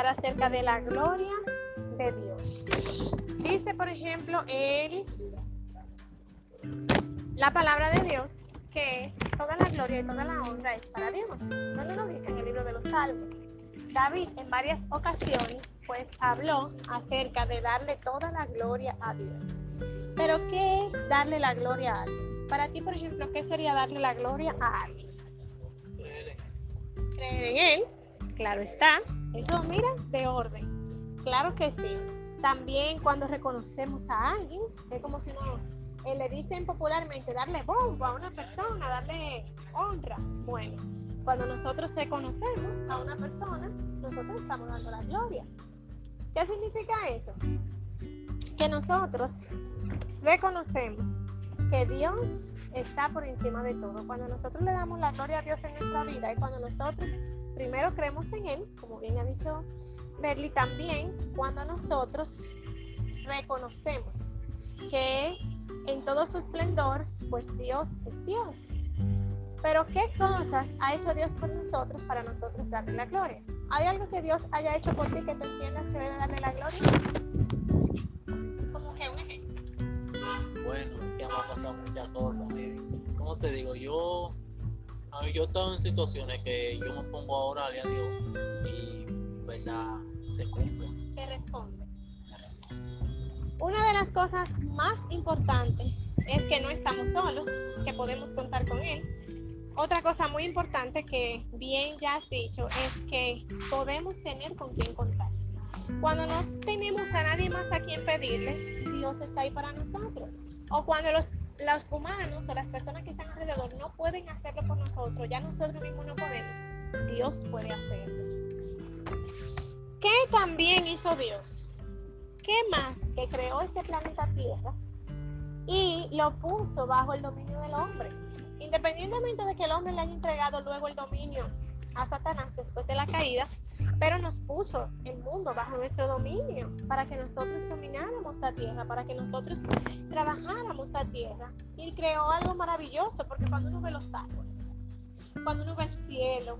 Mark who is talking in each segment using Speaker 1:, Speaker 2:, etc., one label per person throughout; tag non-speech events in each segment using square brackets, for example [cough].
Speaker 1: acerca de la gloria de Dios. Dice, por ejemplo, el, la palabra de Dios que toda la gloria y toda la honra es para Dios. ¿Dónde lo dice? En el libro de los Salmos. David en varias ocasiones pues habló acerca de darle toda la gloria a Dios. Pero ¿qué es darle la gloria a alguien? Para ti, por ejemplo, ¿qué sería darle la gloria a alguien? Creer en Él, claro está. Eso, mira, de orden. Claro que sí. También cuando reconocemos a alguien, es como si no, eh, le dicen popularmente darle bombo a una persona, darle honra. Bueno, cuando nosotros reconocemos a una persona, nosotros estamos dando la gloria. ¿Qué significa eso? Que nosotros reconocemos que Dios está por encima de todo. Cuando nosotros le damos la gloria a Dios en nuestra vida y cuando nosotros primero creemos en Él, como bien ha dicho Berly, también cuando nosotros reconocemos que en todo su esplendor, pues Dios es Dios. Pero ¿qué cosas ha hecho Dios por nosotros para nosotros darle la gloria? ¿Hay algo que Dios haya hecho por ti que tú entiendas que debe darle la gloria? ¿Cómo que un ejemplo?
Speaker 2: Bueno, que me ha pasado muchas cosas. ¿Cómo te digo? Yo, yo he estado en situaciones que yo me pongo a orarle a Dios y, ¿verdad? Se cumple.
Speaker 1: Te responde. Una de las cosas más importantes es que no estamos solos, que podemos contar con Él. Otra cosa muy importante que bien ya has dicho es que podemos tener con quién contar. Cuando no tenemos a nadie más a quien pedirle, Dios está ahí para nosotros. O cuando los, los humanos o las personas que están alrededor no pueden hacerlo por nosotros, ya nosotros mismos no podemos, Dios puede hacerlo. ¿Qué también hizo Dios? ¿Qué más que creó este planeta Tierra y lo puso bajo el dominio del hombre? Independientemente de que el hombre le haya entregado luego el dominio a Satanás después de la caída, pero nos puso el mundo bajo nuestro dominio para que nosotros domináramos la tierra, para que nosotros trabajáramos la tierra. Y creó algo maravilloso, porque cuando uno ve los árboles, cuando uno ve el cielo,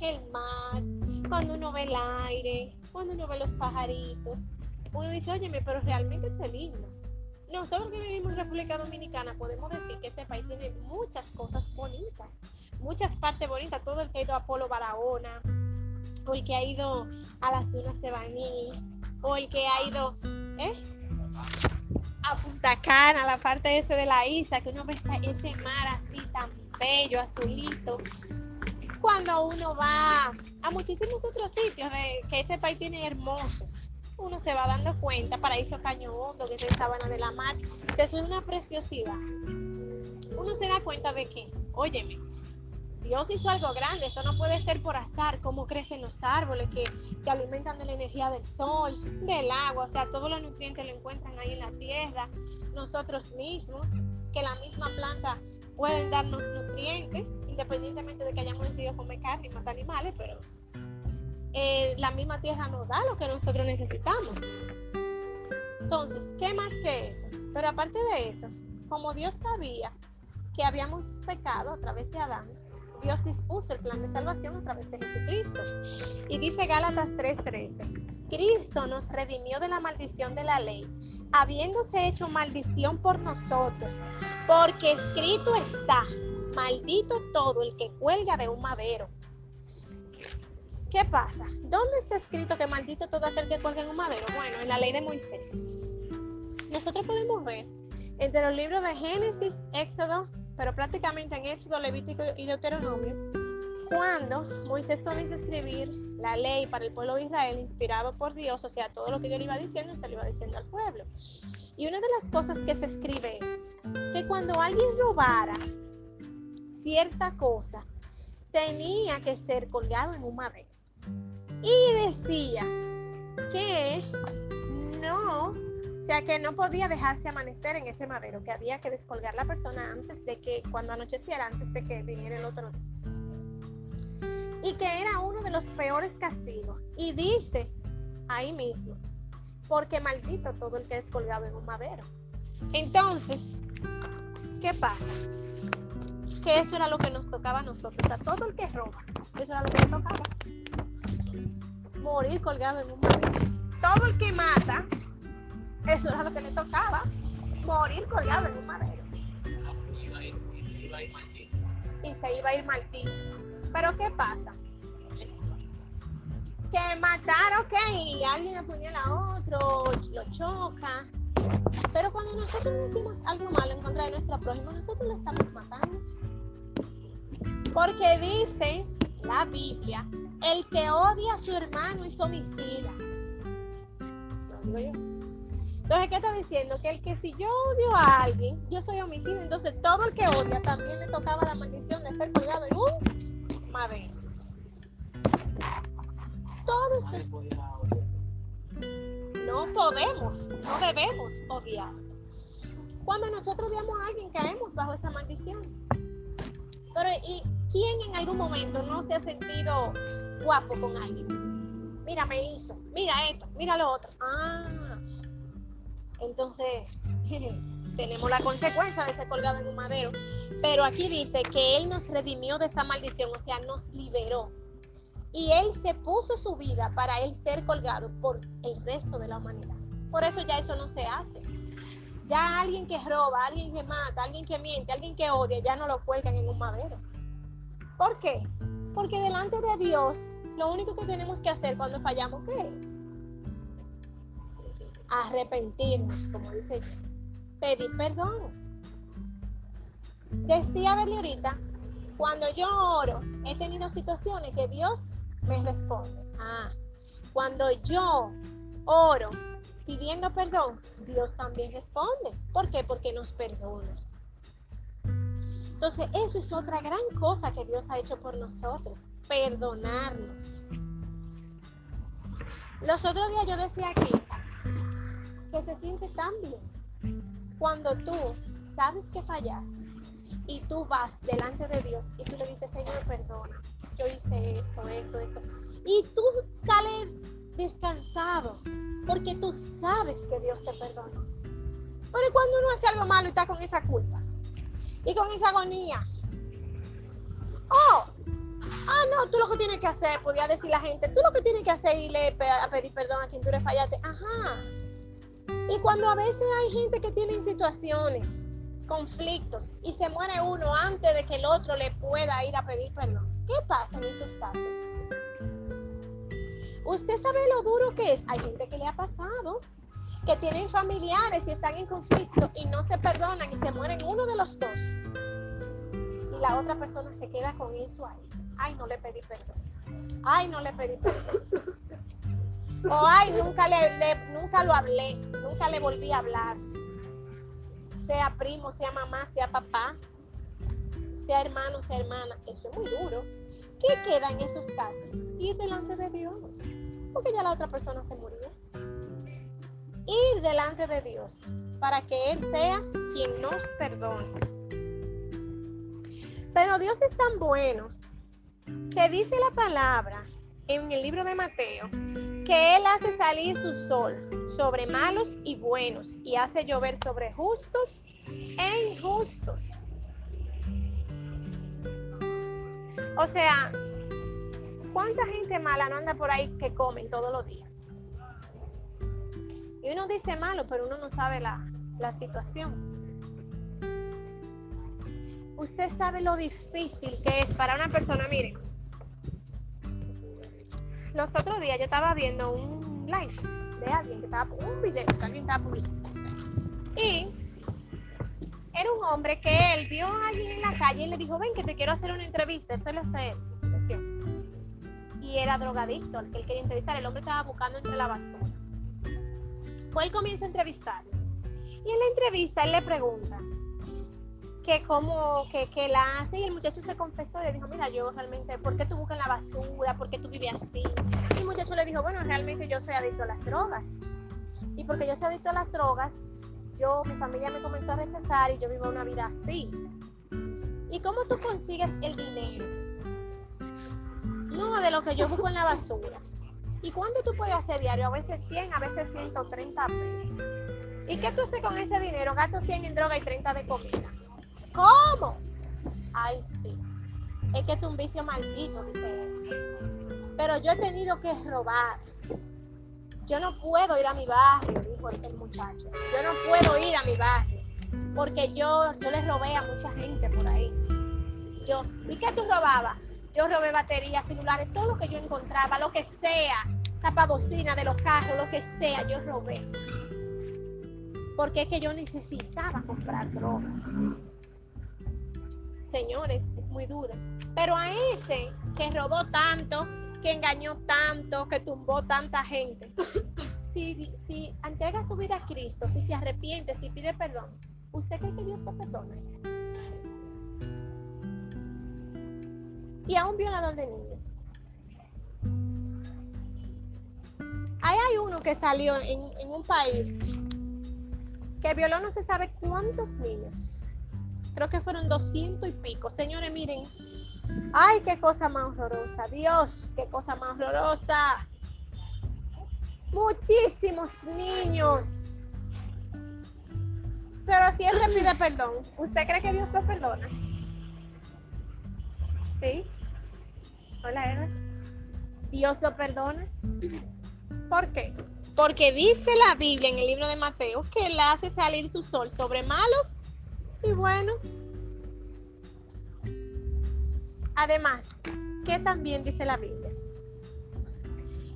Speaker 1: el mar, cuando uno ve el aire, cuando uno ve los pajaritos, uno dice, óyeme, pero realmente esto es lindo. Nosotros que vivimos en República Dominicana podemos decir que este país tiene muchas cosas bonitas, muchas partes bonitas. Todo el que ha ido a Polo Barahona, o el que ha ido a las dunas de Baní, o el que ha ido ¿eh? a Punta Cana, la parte este de la isla, que uno ve ese mar así tan bello, azulito. Cuando uno va a muchísimos otros sitios de, que este país tiene hermosos, uno se va dando cuenta, Paraíso Caño Hondo, que es el Sabana de la Mar, es una preciosidad. Uno se da cuenta de que, óyeme, Dios hizo algo grande, esto no puede ser por azar, cómo crecen los árboles que se alimentan de la energía del sol, del agua, o sea, todos los nutrientes lo encuentran ahí en la tierra, nosotros mismos, que la misma planta pueden darnos nutrientes, independientemente de que hayamos decidido comer carne y matar animales, pero eh, la misma tierra nos da lo que nosotros necesitamos. Entonces, ¿qué más que eso? Pero aparte de eso, como Dios sabía que habíamos pecado a través de Adán, Dios dispuso el plan de salvación a través de Jesucristo. Y dice Gálatas 3:13, Cristo nos redimió de la maldición de la ley, habiéndose hecho maldición por nosotros, porque escrito está, maldito todo el que cuelga de un madero. ¿Qué pasa? ¿Dónde está escrito que maldito todo aquel que cuelga en un madero? Bueno, en la ley de Moisés. Nosotros podemos ver entre los libros de Génesis, Éxodo, pero prácticamente en Éxodo, Levítico y Deuteronomio, cuando Moisés comienza a escribir la ley para el pueblo de Israel, inspirado por Dios, o sea, todo lo que Dios le iba diciendo, se lo iba diciendo al pueblo. Y una de las cosas que se escribe es que cuando alguien robara cierta cosa, tenía que ser colgado en un madero. Y decía que no sea que no podía dejarse amanecer en ese madero, que había que descolgar la persona antes de que, cuando anocheciera, antes de que viniera el otro día. Y que era uno de los peores castigos. Y dice ahí mismo, porque maldito todo el que es colgado en un madero. Entonces, ¿qué pasa? Que eso era lo que nos tocaba a nosotros, a todo el que roba, eso era lo que le tocaba. morir colgado en un madero. Todo el que mata, eso era lo que le tocaba, morir colgado en un madero. Y se iba a ir maldito. Pero ¿qué pasa? Que matar, ok, y alguien apuñala a otro, lo choca. Pero cuando nosotros decimos algo malo en contra de nuestro prójimo, nosotros lo estamos matando. Porque dice la Biblia, el que odia a su hermano es homicida. Entonces, ¿qué está diciendo? Que el que si yo odio a alguien, yo soy homicida, entonces todo el que odia también le tocaba la maldición de ser colgado en un madero. Todos no podemos, no debemos odiar. Cuando nosotros odiamos a alguien, caemos bajo esa maldición. Pero, ¿y quién en algún momento no se ha sentido guapo con alguien? Mira, me hizo, mira esto, mira lo otro. Ah, entonces [laughs] tenemos la consecuencia de ser colgado en un madero. Pero aquí dice que Él nos redimió de esa maldición, o sea, nos liberó. Y Él se puso su vida para Él ser colgado por el resto de la humanidad. Por eso ya eso no se hace. Ya alguien que roba, alguien que mata, alguien que miente, alguien que odia, ya no lo cuelgan en un madero. ¿Por qué? Porque delante de Dios, lo único que tenemos que hacer cuando fallamos, ¿qué es? Arrepentirnos, como dice yo, pedir perdón. Decía Berli ahorita, cuando yo oro, he tenido situaciones que Dios me responde. Ah, cuando yo oro pidiendo perdón, Dios también responde. ¿Por qué? Porque nos perdona. Entonces, eso es otra gran cosa que Dios ha hecho por nosotros, perdonarnos. Los otros días yo decía aquí, que se siente tan bien cuando tú sabes que fallaste y tú vas delante de Dios y tú le dices, Señor, perdona, yo hice esto, esto, esto. Y tú sales descansado porque tú sabes que Dios te perdona. Pero cuando uno hace algo malo y está con esa culpa y con esa agonía, oh, ah, no, tú lo que tienes que hacer, podía decir la gente, tú lo que tienes que hacer es irle a pedir perdón a quien tú le fallaste. Ajá, y cuando a veces hay gente que tiene situaciones, conflictos, y se muere uno antes de que el otro le pueda ir a pedir perdón, ¿qué pasa en esos casos? Usted sabe lo duro que es. Hay gente que le ha pasado, que tienen familiares y están en conflicto y no se perdonan y se mueren uno de los dos. Y la otra persona se queda con eso ahí. Ay, no le pedí perdón. Ay, no le pedí perdón. O ay, nunca, le, nunca lo hablé, nunca le volví a hablar. Sea primo, sea mamá, sea papá, sea hermano, sea hermana. Eso es muy duro. ¿Qué queda en esos casos? Ir delante de Dios. Porque ya la otra persona se murió. Ir delante de Dios para que Él sea quien nos perdone. Pero Dios es tan bueno que dice la palabra en el libro de Mateo que Él hace salir su sol sobre malos y buenos y hace llover sobre justos e injustos. O sea, ¿cuánta gente mala no anda por ahí que comen todos los días? Y uno dice malo, pero uno no sabe la, la situación. Usted sabe lo difícil que es para una persona, miren, los otros días yo estaba viendo un live de alguien que estaba, un video que alguien estaba publicando. Y era un hombre que él vio a alguien en la calle y le dijo, ven que te quiero hacer una entrevista, eso lo hace eso. Y era drogadicto, el que él quería entrevistar, el hombre estaba buscando entre la basura. Pues él comienza a entrevistarlo. Y en la entrevista él le pregunta, que como que, que, la hace y el muchacho se confesó y le dijo, mira, yo realmente, ¿por qué tú buscas la basura? ¿Por qué tú vives así? Y el muchacho le dijo, bueno, realmente yo soy adicto a las drogas. Y porque yo soy adicto a las drogas, yo, mi familia me comenzó a rechazar y yo vivo una vida así. ¿Y cómo tú consigues el dinero? No, de lo que yo busco en la basura. ¿Y cuánto tú puedes hacer diario? A veces 100, a veces 130 pesos. ¿Y qué tú haces con ese dinero? Gasto 100 en droga y 30 de comida. ¿Cómo? Ay, sí. Es que es un vicio maldito, dice él. pero yo he tenido que robar. Yo no puedo ir a mi barrio, dijo el muchacho. Yo no puedo ir a mi barrio porque yo, yo le robé a mucha gente por ahí. Yo, ¿y qué tú robabas? Yo robé baterías, celulares, todo lo que yo encontraba, lo que sea, tapabocina de los carros, lo que sea, yo robé. Porque es que yo necesitaba comprar droga. Señores, es muy duro. Pero a ese que robó tanto, que engañó tanto, que tumbó tanta gente, [laughs] si, si entrega su vida a Cristo, si se arrepiente, si pide perdón, ¿usted cree que Dios te perdona? Y a un violador de niños. Ahí hay uno que salió en, en un país que violó no se sabe cuántos niños. Creo que fueron doscientos y pico. Señores, miren, Ay, qué cosa más horrorosa. Dios, qué cosa más horrorosa. Muchísimos niños. Pero si él le pide perdón, ¿usted cree que Dios lo perdona? ¿Sí? Hola, Eva. ¿Dios lo perdona? ¿Por qué? Porque dice la Biblia en el libro de Mateo que él hace salir su sol sobre malos y buenos. Además, ¿qué también dice la Biblia?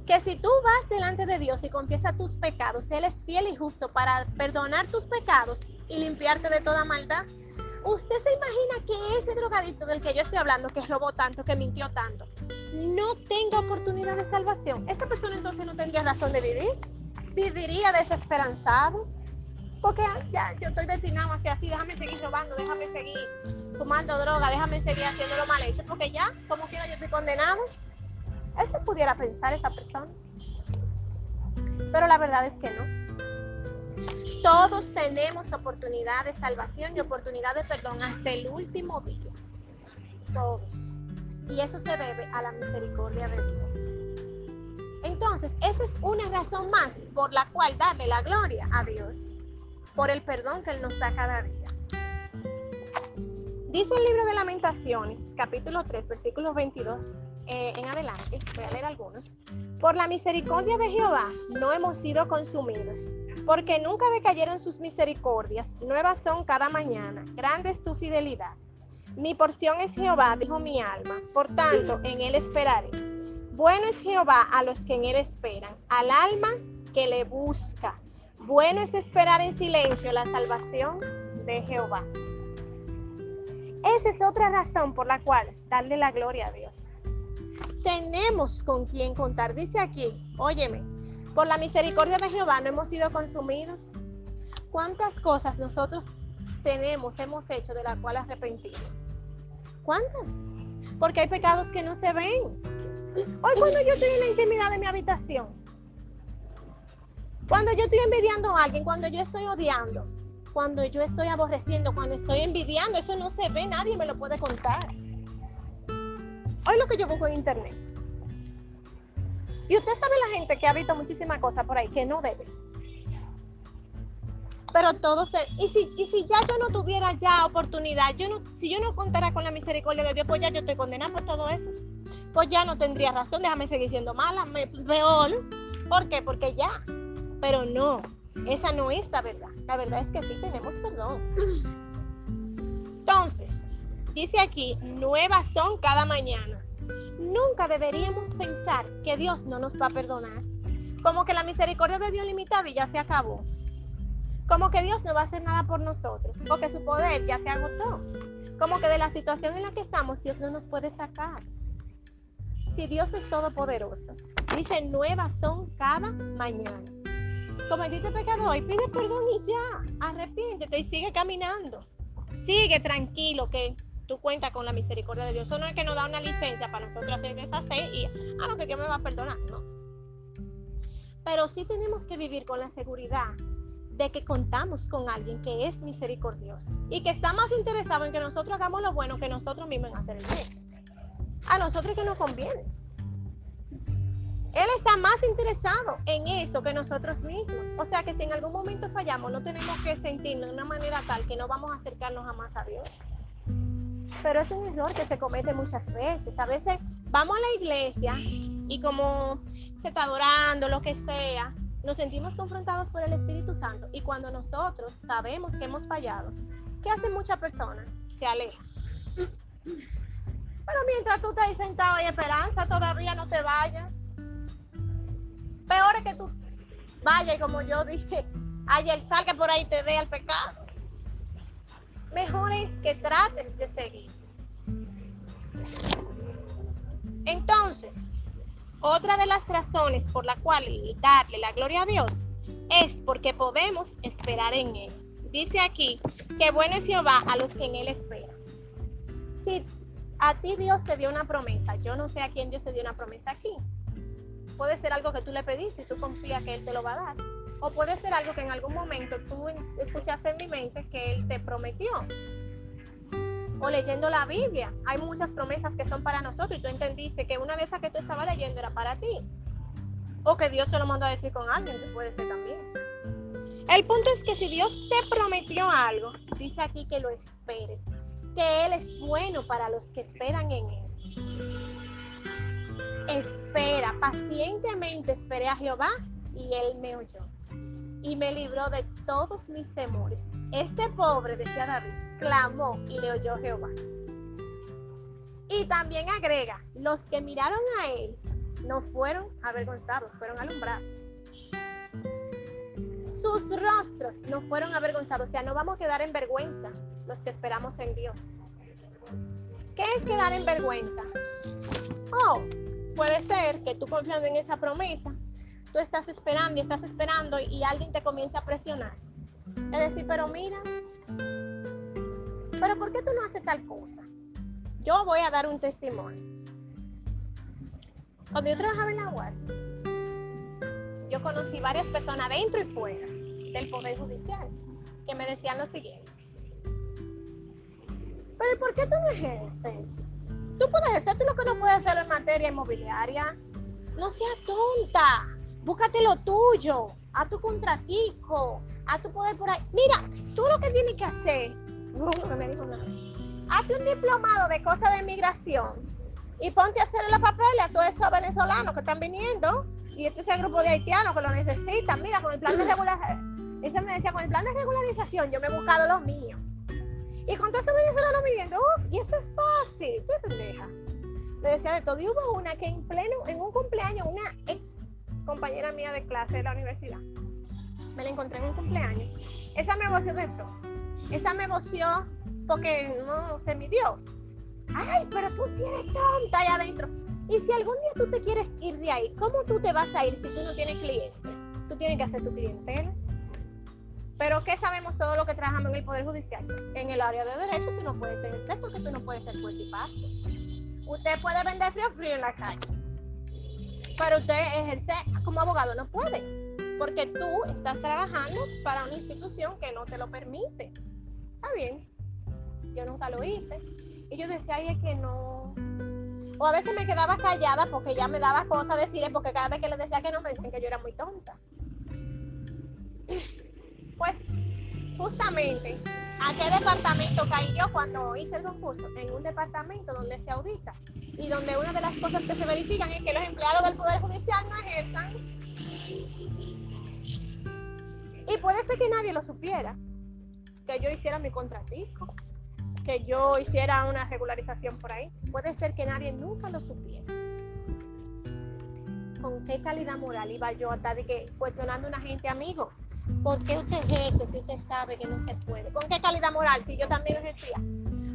Speaker 1: Que si tú vas delante de Dios y confiesas tus pecados, Él es fiel y justo para perdonar tus pecados y limpiarte de toda maldad. ¿Usted se imagina que ese drogadito del que yo estoy hablando, que robó tanto, que mintió tanto, no tenga oportunidad de salvación? Esta persona entonces no tendría razón de vivir. Viviría desesperanzado. Porque ya yo estoy destinado hacia así, déjame seguir robando, déjame seguir fumando droga, déjame seguir haciendo lo mal hecho, porque ya, como quiera, yo estoy condenado. Eso pudiera pensar esa persona. Pero la verdad es que no. Todos tenemos oportunidad de salvación y oportunidad de perdón hasta el último día. Todos. Y eso se debe a la misericordia de Dios. Entonces, esa es una razón más por la cual darle la gloria a Dios, por el perdón que Él nos da cada día. Dice el libro de lamentaciones, capítulo 3, versículos 22 eh, en adelante, voy a leer algunos. Por la misericordia de Jehová no hemos sido consumidos, porque nunca decayeron sus misericordias, nuevas son cada mañana, grande es tu fidelidad. Mi porción es Jehová, dijo mi alma, por tanto en él esperaré. Bueno es Jehová a los que en él esperan, al alma que le busca. Bueno es esperar en silencio la salvación de Jehová. Esa es otra razón por la cual darle la gloria a Dios. Tenemos con quien contar. Dice aquí, óyeme, por la misericordia de Jehová no hemos sido consumidos. ¿Cuántas cosas nosotros tenemos, hemos hecho de la cual arrepentimos? ¿Cuántas? Porque hay pecados que no se ven. Hoy cuando yo estoy en la intimidad de mi habitación, cuando yo estoy envidiando a alguien, cuando yo estoy odiando, cuando yo estoy aborreciendo, cuando estoy envidiando, eso no se ve, nadie me lo puede contar. Hoy lo que yo busco en internet. Y usted sabe la gente que ha visto muchísimas cosas por ahí que no debe. Pero todos, y si, y si ya yo no tuviera ya oportunidad, yo no, si yo no contara con la misericordia de Dios, pues ya yo estoy condenando todo eso. Pues ya no tendría razón, déjame seguir siendo mala, me, peor. ¿Por qué? Porque ya. Pero no, esa no es la verdad. La verdad es que sí tenemos perdón. Entonces, dice aquí, nuevas son cada mañana. Nunca deberíamos pensar que Dios no nos va a perdonar. Como que la misericordia de Dios limitada y ya se acabó. Como que Dios no va a hacer nada por nosotros, porque su poder ya se agotó. Como que de la situación en la que estamos Dios no nos puede sacar. Si Dios es todopoderoso, dice nuevas son cada mañana cometiste pecado hoy, pide perdón y ya, arrepiéntete y sigue caminando. Sigue tranquilo que tú cuentas con la misericordia de Dios. Eso no es que nos da una licencia para nosotros hacer deshacer y, ah, no, que Dios me va a perdonar, no. Pero sí tenemos que vivir con la seguridad de que contamos con alguien que es misericordioso y que está más interesado en que nosotros hagamos lo bueno que nosotros mismos en hacer el bien. A nosotros que nos conviene. Él está más interesado en eso que nosotros mismos. O sea que si en algún momento fallamos, no tenemos que sentirnos de una manera tal que no vamos a acercarnos jamás a Dios. Pero es un error que se comete muchas veces. A veces vamos a la iglesia y como se está adorando, lo que sea, nos sentimos confrontados por el Espíritu Santo y cuando nosotros sabemos que hemos fallado, ¿qué hace mucha persona? Se aleja. Pero mientras tú estás ahí sentado hay esperanza, todavía no te vayas. Peor es que tú vayas y como yo dije, ayer salga por ahí te dé al pecado. Mejor es que trates de seguir. Entonces, otra de las razones por la cual darle la gloria a Dios es porque podemos esperar en Él. Dice aquí que bueno es Jehová a los que en Él esperan. Si a ti Dios te dio una promesa, yo no sé a quién Dios te dio una promesa aquí. Puede ser algo que tú le pediste y tú confías que Él te lo va a dar. O puede ser algo que en algún momento tú escuchaste en mi mente que Él te prometió o leyendo la Biblia. Hay muchas promesas que son para nosotros y tú entendiste que una de esas que tú estabas leyendo era para ti. O que Dios te lo mandó a decir con alguien, que puede ser también. El punto es que si Dios te prometió algo, dice aquí que lo esperes, que Él es bueno para los que esperan en Él. Espera, pacientemente esperé a Jehová y Él me oyó y me libró de todos mis temores. Este pobre, decía David, clamó y le oyó Jehová. Y también agrega, los que miraron a él no fueron avergonzados, fueron alumbrados. Sus rostros no fueron avergonzados, o sea, no vamos a quedar en vergüenza los que esperamos en Dios. ¿Qué es quedar en vergüenza? Oh, puede ser que tú confiando en esa promesa, tú estás esperando y estás esperando y alguien te comienza a presionar. Es decir, pero mira, pero ¿por qué tú no haces tal cosa? Yo voy a dar un testimonio. Cuando yo trabajaba en la UAR, yo conocí varias personas dentro y fuera del Poder Judicial que me decían lo siguiente. Pero ¿por qué tú no ejerces? Tú puedes ejercer tú lo que no puedes hacer en materia inmobiliaria. No seas tonta. Búscate lo tuyo. A tu contratico. A tu poder por ahí. Mira, tú lo que tienes que hacer no. Hazte un diplomado de cosas de migración y ponte a hacerle la papeles a todos esos venezolanos que están viniendo y este es el grupo de haitianos que lo necesitan. Mira, con el plan de regularización, ese me decía, con el plan de regularización yo me he buscado los míos. Y con todos esos venezolanos viniendo, uff, y esto es fácil, estoy pendeja. Me decía de todo. Y hubo una que en pleno, en un cumpleaños, una ex compañera mía de clase de la universidad, me la encontré en un cumpleaños. Esa me voció de todo esa me voció porque no se midió. Ay, pero tú sí eres tonta allá adentro. Y si algún día tú te quieres ir de ahí, ¿cómo tú te vas a ir si tú no tienes cliente? Tú tienes que hacer tu clientela. Pero ¿qué sabemos todo lo que trabajamos en el Poder Judicial? En el área de derecho tú no puedes ejercer porque tú no puedes ser juez y parte. Usted puede vender frío frío en la calle. Pero usted ejercer como abogado no puede. Porque tú estás trabajando para una institución que no te lo permite está bien. Yo nunca lo hice. Y yo decía, ay, es que no. O a veces me quedaba callada porque ya me daba cosa decirle, porque cada vez que les decía que no, me decían que yo era muy tonta. Pues, justamente, ¿a qué departamento caí yo cuando hice el concurso? En un departamento donde se audita y donde una de las cosas que se verifican es que los empleados del Poder Judicial no ejerzan. Y puede ser que nadie lo supiera que yo hiciera mi contratico, que yo hiciera una regularización por ahí. Puede ser que nadie nunca lo supiera. ¿Con qué calidad moral iba yo a estar de que cuestionando a una gente amigo? ¿Por qué usted ejerce si usted sabe que no se puede? ¿Con qué calidad moral si yo también ejercía?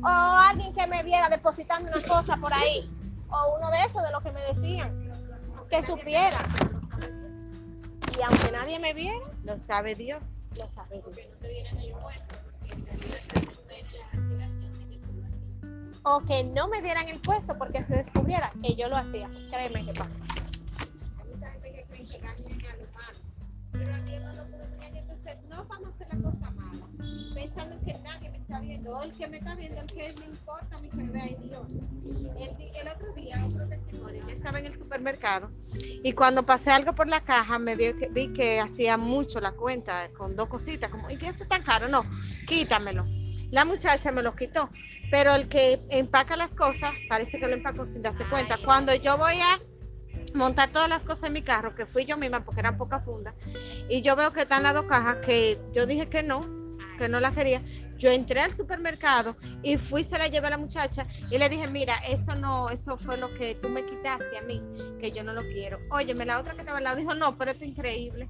Speaker 1: O alguien que me viera depositando una cosa por ahí. O uno de esos de los que me decían. Que supiera. Y aunque nadie me viera, lo sabe Dios. Lo sabe Dios o que no me dieran el puesto porque se descubriera que yo lo hacía. Créeme que pasa. El que me está viendo, el que me importa mi me vea Dios. El, otro día, otro testimonio, yo estaba en el supermercado y cuando pasé algo por la caja me vi que, vi que hacía mucho la cuenta con dos cositas, como, ¿y qué es tan caro? No, quítamelo. La muchacha me lo quitó
Speaker 3: pero el que empaca las cosas parece que lo empacó sin darse cuenta. Cuando yo voy a montar todas las cosas en mi carro, que fui yo misma porque eran pocas fundas, y yo veo que están las dos cajas que yo dije que no, que no las quería. Yo entré al supermercado y fui, se la llevé a la muchacha y le dije, mira, eso no, eso fue lo que tú me quitaste a mí, que yo no lo quiero. Óyeme, la otra que estaba al lado dijo, no, pero esto es increíble.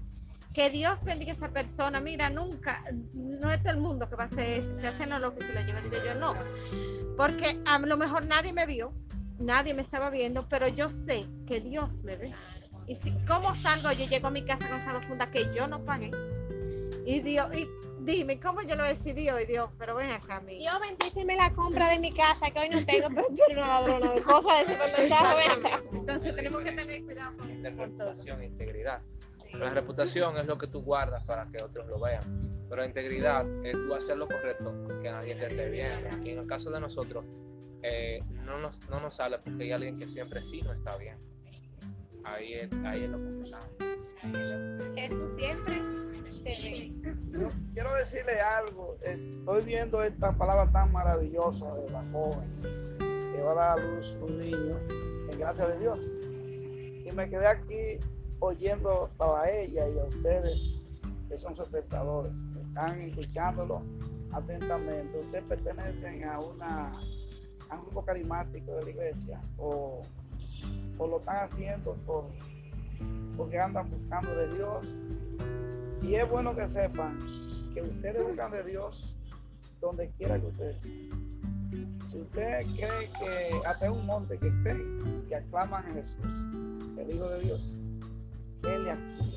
Speaker 3: Que Dios bendiga a esa persona. Mira, nunca, no es todo el mundo que va a hacer eso. Se hace lo que se la lleva, digo yo, no. Porque a lo mejor nadie me vio, nadie me estaba viendo, pero yo sé que Dios me ve. Y si, ¿cómo salgo? Yo llego a mi casa con esa dos fundas que yo no pagué. Y Dios, y dime, ¿cómo yo lo decidí hoy, Dios? Pero ven acá, mi.
Speaker 1: Dios bendíceme la compra de mi casa, que hoy no tengo, pero tú eres una ladrona de cosas de supermercado, ven acá.
Speaker 3: Entonces tenemos que tener cuidado con
Speaker 4: de reputación e integridad. La reputación es lo que tú guardas para que otros lo vean. Pero la integridad es tú hacer lo correcto que nadie te esté viendo. Y en el caso de nosotros, eh, no, nos, no nos sale porque hay alguien que siempre sí no está bien. Ahí es, ahí es lo complicado.
Speaker 3: Jesús siempre.
Speaker 5: Yo quiero decirle algo. Estoy viendo esta palabra tan maravillosa de la joven que va a dar a luz un niño, en gracia de Dios. Y me quedé aquí oyendo a ella y a ustedes que son sus espectadores, que están escuchándolo atentamente. Ustedes pertenecen a un grupo carismático de la iglesia o, o lo están haciendo por, porque andan buscando de Dios y es bueno que sepan que ustedes buscan de Dios donde quiera que ustedes. Si ustedes creen que hasta un monte que estén, si aclaman a Jesús, el Hijo de Dios, Él le actúa.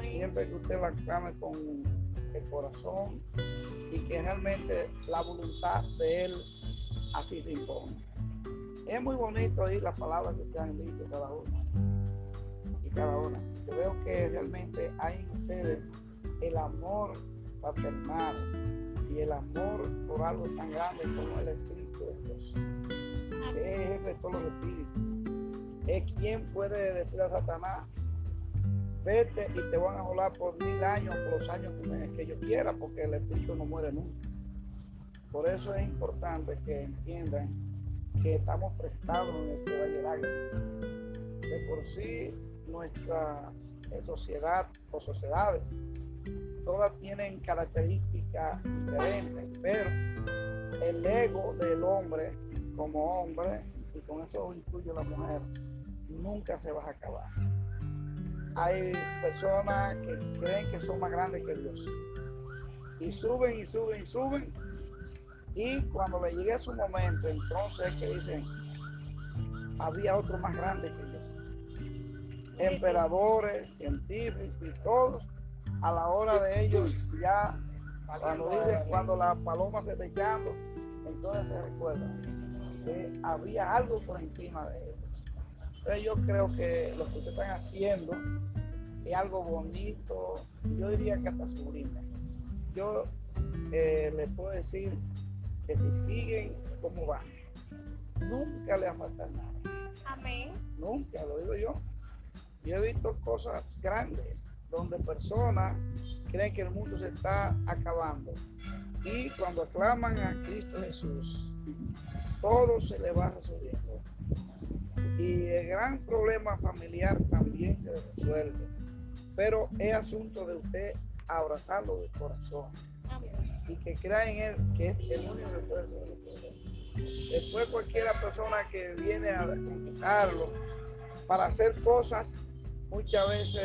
Speaker 5: Siempre que usted lo aclame con el corazón y que realmente la voluntad de Él así se impone. Es muy bonito oír las palabras que ustedes han dicho cada uno cada una. Yo veo que realmente hay en ustedes el amor paternal y el amor por algo tan grande como el Espíritu de Dios, que es el de todos los espíritus. Es quien puede decir a Satanás, vete y te van a volar por mil años, por los años que, me- que yo quiera, porque el Espíritu no muere nunca. Por eso es importante que entiendan que estamos prestados en este Valle. De por sí, nuestra eh, sociedad o sociedades, todas tienen características diferentes, pero el ego del hombre como hombre, y con eso incluyo la mujer, nunca se va a acabar. Hay personas que creen que son más grandes que Dios. Y suben y suben y suben. Y cuando le llegue su momento, entonces que dicen, había otro más grande que yo. Emperadores, científicos y todos, a la hora de ellos ya, cuando, dicen, cuando la paloma se echando, entonces se recuerdan que había algo por encima de ellos. Entonces yo creo que lo que ustedes están haciendo es algo bonito, yo diría que hasta sublime. Yo eh, les puedo decir que si siguen como van, nunca les va a faltar nada.
Speaker 3: Amén.
Speaker 5: Nunca, lo digo yo. Yo he visto cosas grandes donde personas creen que el mundo se está acabando. Y cuando aclaman a Cristo Jesús, todo se le va resolviendo. Y el gran problema familiar también se resuelve. Pero es asunto de usted abrazarlo de corazón y que crea en él que es el único puede resolver los problemas. Después cualquiera persona que viene a conquistarlo para hacer cosas muchas veces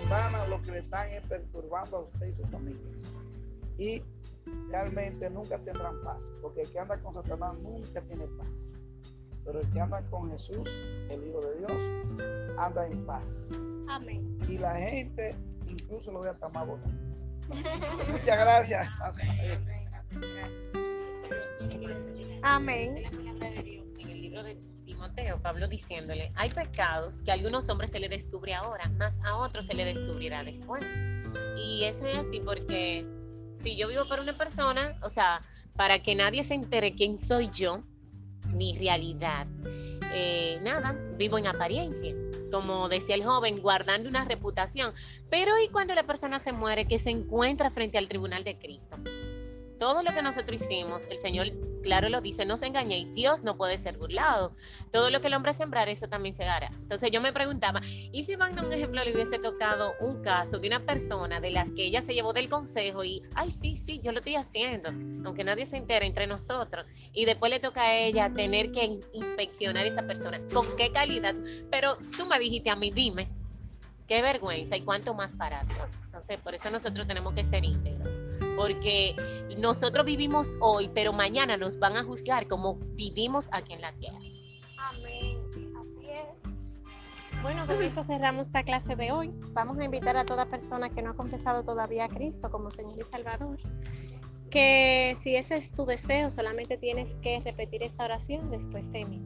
Speaker 5: mundanas, lo que le están es perturbando a usted y su familia. Y realmente nunca tendrán paz, porque el que anda con Satanás nunca tiene paz. Pero el que anda con Jesús, el Hijo de Dios, anda en paz.
Speaker 3: Amén.
Speaker 5: Y la gente incluso lo ve hasta más bonito. [laughs] Muchas gracias.
Speaker 3: Amén.
Speaker 6: Dice Timoteo, Pablo diciéndole, hay pecados que a algunos hombres se les descubre ahora, más a otros se les descubrirá después. Y eso es así porque si yo vivo para una persona, o sea, para que nadie se entere quién soy yo, mi realidad, eh, nada, vivo en apariencia. Como decía el joven, guardando una reputación. Pero ¿y cuando la persona se muere, que se encuentra frente al tribunal de Cristo? Todo lo que nosotros hicimos, el Señor claro lo dice, no se engañe, Dios no puede ser burlado. Todo lo que el hombre sembrar, eso también se hará. Entonces yo me preguntaba, ¿y si Van un ejemplo le hubiese tocado un caso de una persona de las que ella se llevó del consejo y, ay, sí, sí, yo lo estoy haciendo, aunque nadie se entere entre nosotros, y después le toca a ella tener que inspeccionar a esa persona, ¿con qué calidad? Pero tú me dijiste a mí, dime, qué vergüenza y cuánto más para. Entonces, por eso nosotros tenemos que ser íntegros porque nosotros vivimos hoy, pero mañana nos van a juzgar como vivimos aquí en la tierra.
Speaker 1: Amén. Así es. Bueno, con esto cerramos esta clase de hoy. Vamos a invitar a toda persona que no ha confesado todavía a Cristo como Señor y Salvador, que si ese es tu deseo, solamente tienes que repetir esta oración después de mí.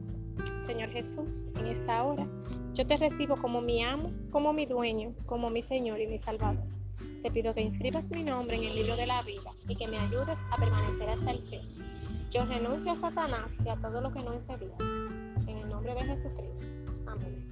Speaker 1: Señor Jesús, en esta hora, yo te recibo como mi amo, como mi dueño, como mi Señor y mi Salvador. Te pido que inscribas mi nombre en el libro de la vida y que me ayudes a permanecer hasta el fin. Yo renuncio a Satanás y a todo lo que no es de Dios. En el nombre de Jesucristo. Amén.